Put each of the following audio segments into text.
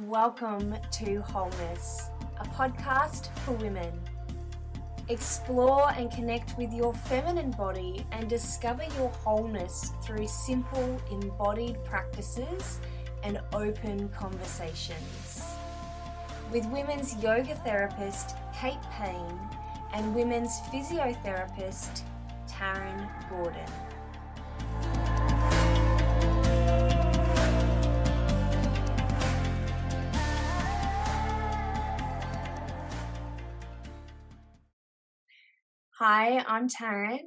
Welcome to Wholeness, a podcast for women. Explore and connect with your feminine body and discover your wholeness through simple embodied practices and open conversations. With women's yoga therapist Kate Payne and women's physiotherapist Taryn Gordon. Hi, I'm Taryn.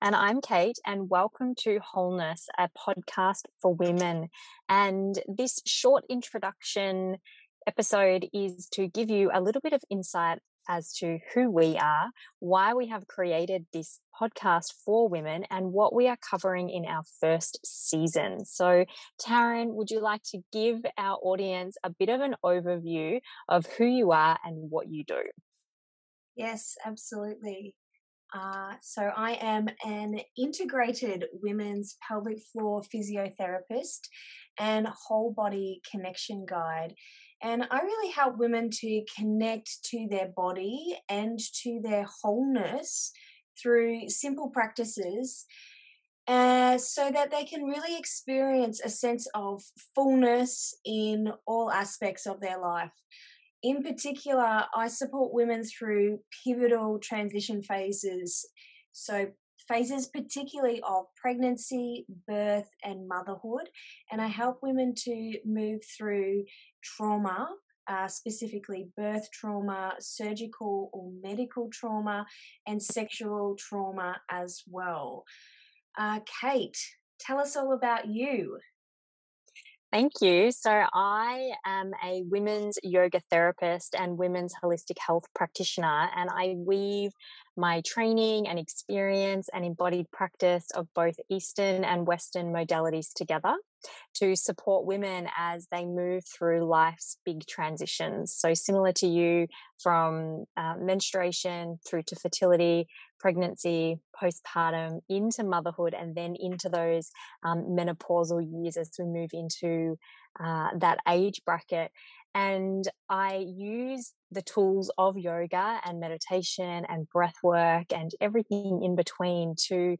And I'm Kate, and welcome to Wholeness, a podcast for women. And this short introduction episode is to give you a little bit of insight as to who we are, why we have created this podcast for women, and what we are covering in our first season. So, Taryn, would you like to give our audience a bit of an overview of who you are and what you do? Yes, absolutely. Uh, so I am an integrated women's pelvic floor physiotherapist and whole body connection guide. And I really help women to connect to their body and to their wholeness through simple practices uh, so that they can really experience a sense of fullness in all aspects of their life in particular, I support women through pivotal transition phases. So, phases particularly of pregnancy, birth, and motherhood. And I help women to move through trauma, uh, specifically birth trauma, surgical or medical trauma, and sexual trauma as well. Uh, Kate, tell us all about you. Thank you. So, I am a women's yoga therapist and women's holistic health practitioner, and I weave my training and experience and embodied practice of both Eastern and Western modalities together to support women as they move through life's big transitions. So, similar to you, from uh, menstruation through to fertility, pregnancy, postpartum, into motherhood, and then into those um, menopausal years as we move into uh, that age bracket. And I use the tools of yoga and meditation and breath work and everything in between to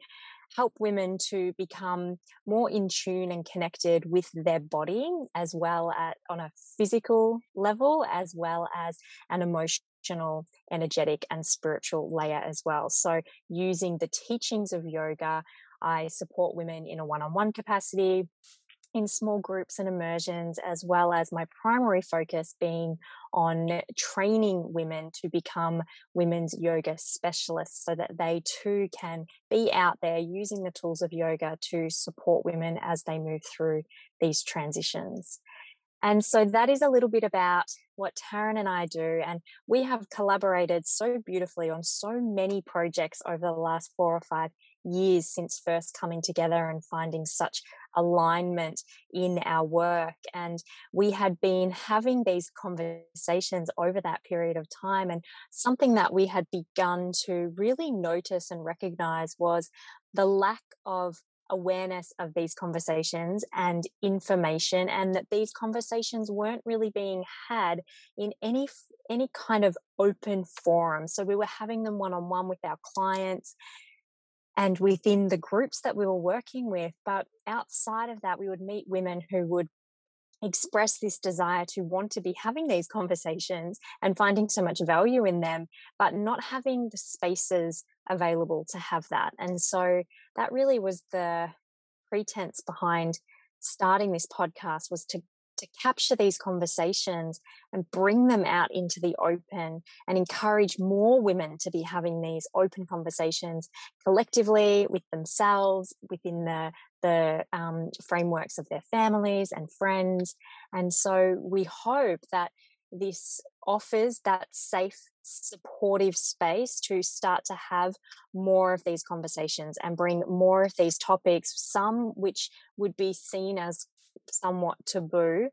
help women to become more in tune and connected with their body as well at on a physical level as well as an emotional energetic and spiritual layer as well. So using the teachings of yoga i support women in a one-on-one capacity in small groups and immersions, as well as my primary focus being on training women to become women's yoga specialists so that they too can be out there using the tools of yoga to support women as they move through these transitions. And so that is a little bit about what Taryn and I do. And we have collaborated so beautifully on so many projects over the last four or five years since first coming together and finding such alignment in our work. And we had been having these conversations over that period of time. And something that we had begun to really notice and recognize was the lack of awareness of these conversations and information and that these conversations weren't really being had in any any kind of open forum so we were having them one on one with our clients and within the groups that we were working with. But outside of that, we would meet women who would express this desire to want to be having these conversations and finding so much value in them, but not having the spaces available to have that. And so that really was the pretense behind starting this podcast was to to capture these conversations and bring them out into the open and encourage more women to be having these open conversations collectively with themselves within the the um, frameworks of their families and friends. And so we hope that this offers that safe supportive space to start to have more of these conversations and bring more of these topics some which would be seen as somewhat taboo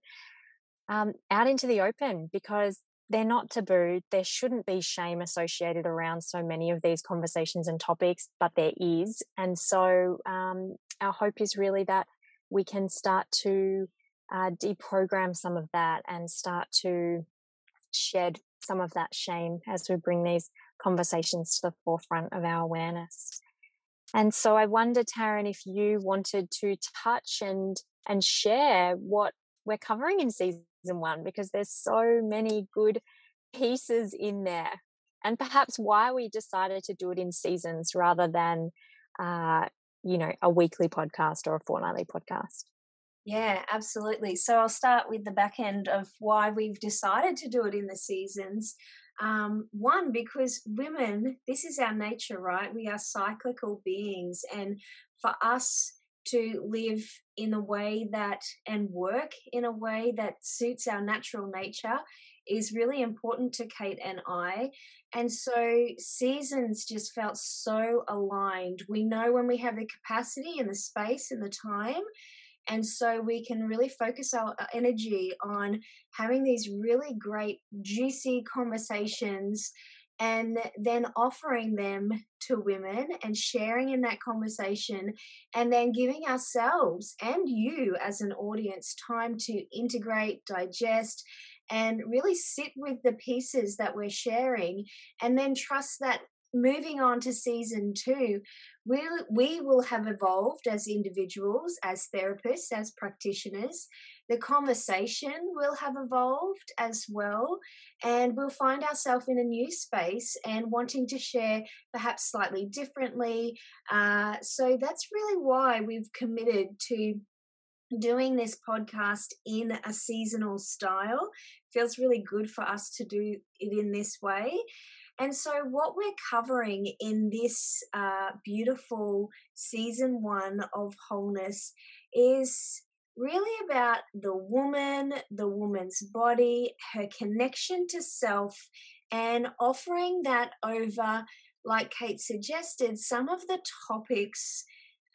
um, out into the open because they're not taboo. There shouldn't be shame associated around so many of these conversations and topics, but there is. And so um, our hope is really that we can start to uh, deprogram some of that and start to shed some of that shame as we bring these conversations to the forefront of our awareness. And so I wonder, Taryn, if you wanted to touch and and share what we're covering in season one, because there's so many good pieces in there, and perhaps why we decided to do it in seasons rather than, uh, you know, a weekly podcast or a fortnightly podcast. Yeah, absolutely. So I'll start with the back end of why we've decided to do it in the seasons. Um, one, because women, this is our nature, right? We are cyclical beings. And for us to live in a way that and work in a way that suits our natural nature is really important to Kate and I. And so seasons just felt so aligned. We know when we have the capacity and the space and the time and so we can really focus our energy on having these really great, juicy conversations and then offering them to women and sharing in that conversation and then giving ourselves and you as an audience time to integrate, digest, and really sit with the pieces that we're sharing and then trust that moving on to season two, we, we will have evolved as individuals, as therapists, as practitioners. The conversation will have evolved as well, and we'll find ourselves in a new space and wanting to share perhaps slightly differently. Uh, so that's really why we've committed to doing this podcast in a seasonal style. Feels really good for us to do it in this way. And so, what we're covering in this uh, beautiful season one of wholeness is really about the woman, the woman's body, her connection to self, and offering that over, like Kate suggested, some of the topics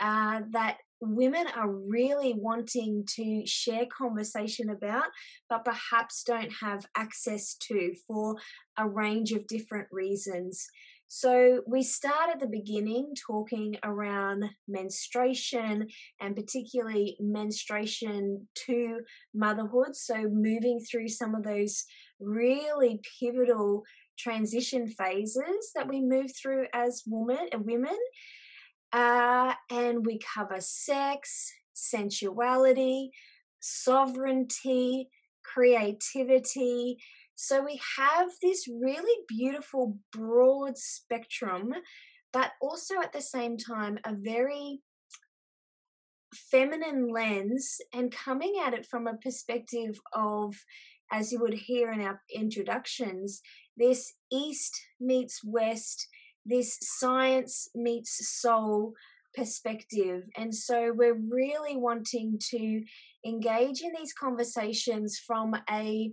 uh, that women are really wanting to share conversation about, but perhaps don't have access to for a range of different reasons. So, we start at the beginning talking around menstruation and particularly menstruation to motherhood. So, moving through some of those really pivotal transition phases that we move through as women and women uh, and we cover sex, sensuality, sovereignty, creativity. So we have this really beautiful, broad spectrum, but also at the same time, a very feminine lens and coming at it from a perspective of, as you would hear in our introductions, this East meets West this science meets soul perspective. And so we're really wanting to engage in these conversations from a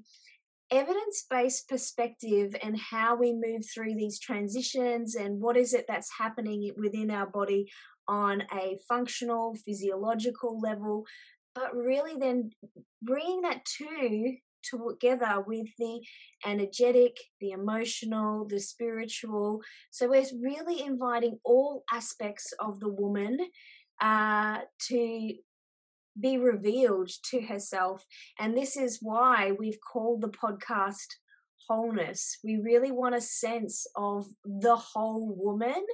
evidence-based perspective and how we move through these transitions and what is it that's happening within our body on a functional physiological level but really then bringing that to together with the energetic, the emotional, the spiritual. So we're really inviting all aspects of the woman uh, to be revealed to herself. And this is why we've called the podcast wholeness. We really want a sense of the whole woman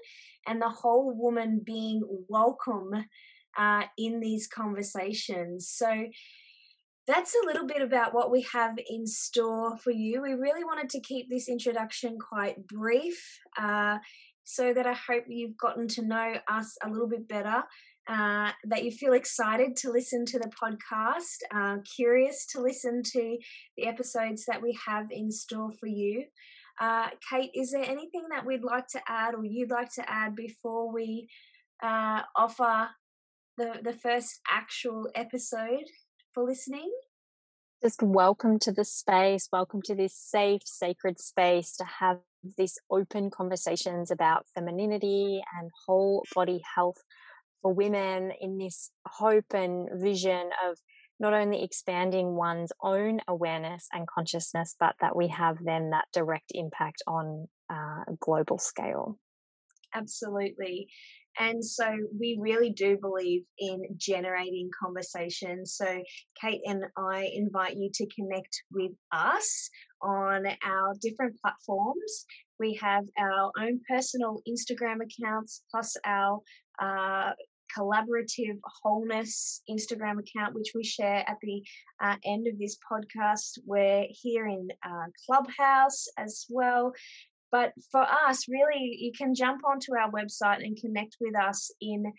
and the whole woman being welcome uh, in these conversations. So, that's a little bit about what we have in store for you. We really wanted to keep this introduction quite brief uh, so that I hope you've gotten to know us a little bit better. Uh, that you feel excited to listen to the podcast, uh, curious to listen to the episodes that we have in store for you. Uh, Kate, is there anything that we'd like to add or you'd like to add before we uh, offer the, the first actual episode for listening. Just welcome to the space. Welcome to this safe, sacred space to have these open conversations about femininity and whole body health for women in this hope and vision of not only expanding one's own awareness and consciousness, but that we have then that direct impact on uh, a global scale. Absolutely. And so we really do believe in generating conversation. So, Kate and I invite you to connect with us on our different platforms. We have our own personal Instagram accounts plus our uh, collaborative wholeness Instagram account, which we share at the uh, end of this podcast. We're here in uh, Clubhouse as well. But for us, really, you can jump onto our website and connect with us in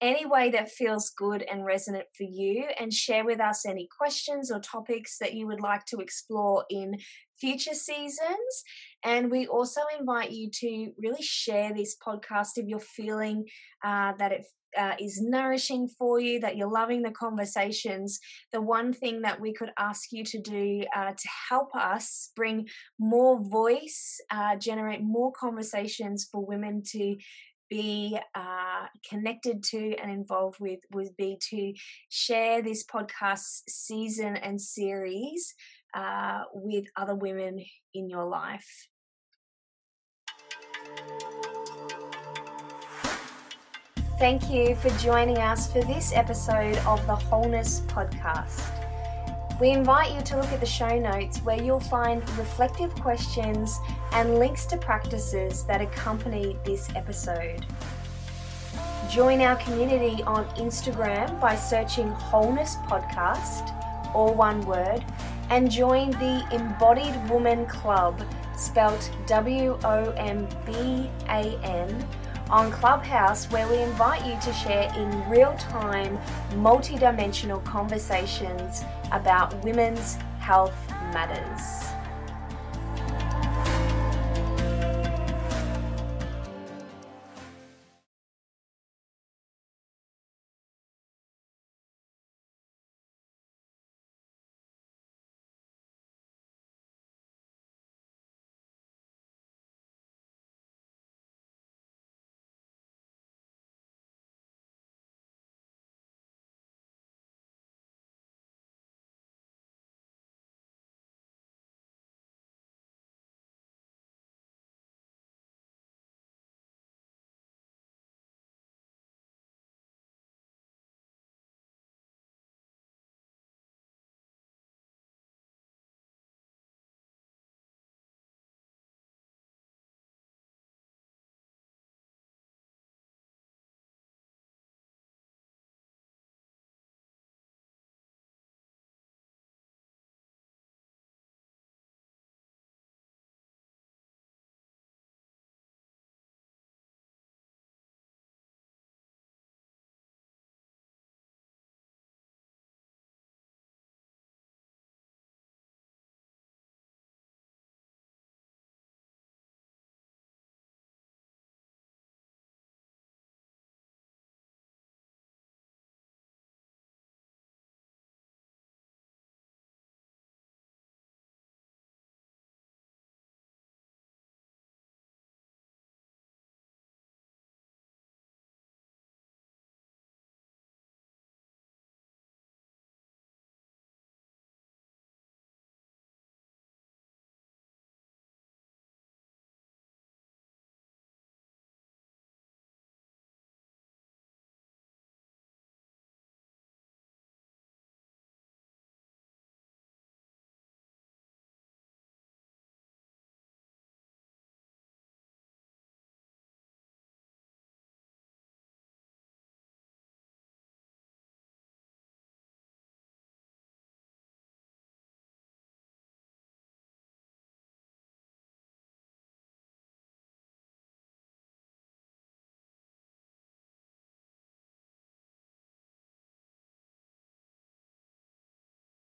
any way that feels good and resonant for you and share with us any questions or topics that you would like to explore in future seasons. And we also invite you to really share this podcast if you're feeling uh, that it uh, is nourishing for you, that you're loving the conversations, the one thing that we could ask you to do uh, to help us bring more voice, uh, generate more conversations for women to be uh, connected to and involved with would be to share this podcast season and series uh, with other women in your life. Thank you for joining us for this episode of the Wholeness Podcast. We invite you to look at the show notes where you'll find reflective questions and links to practices that accompany this episode. Join our community on Instagram by searching Wholeness Podcast, all one word, and join the Embodied Womban Club, spelt W O M B A N on Clubhouse, where we invite you to share in real time, multi dimensional conversations about women's health matters.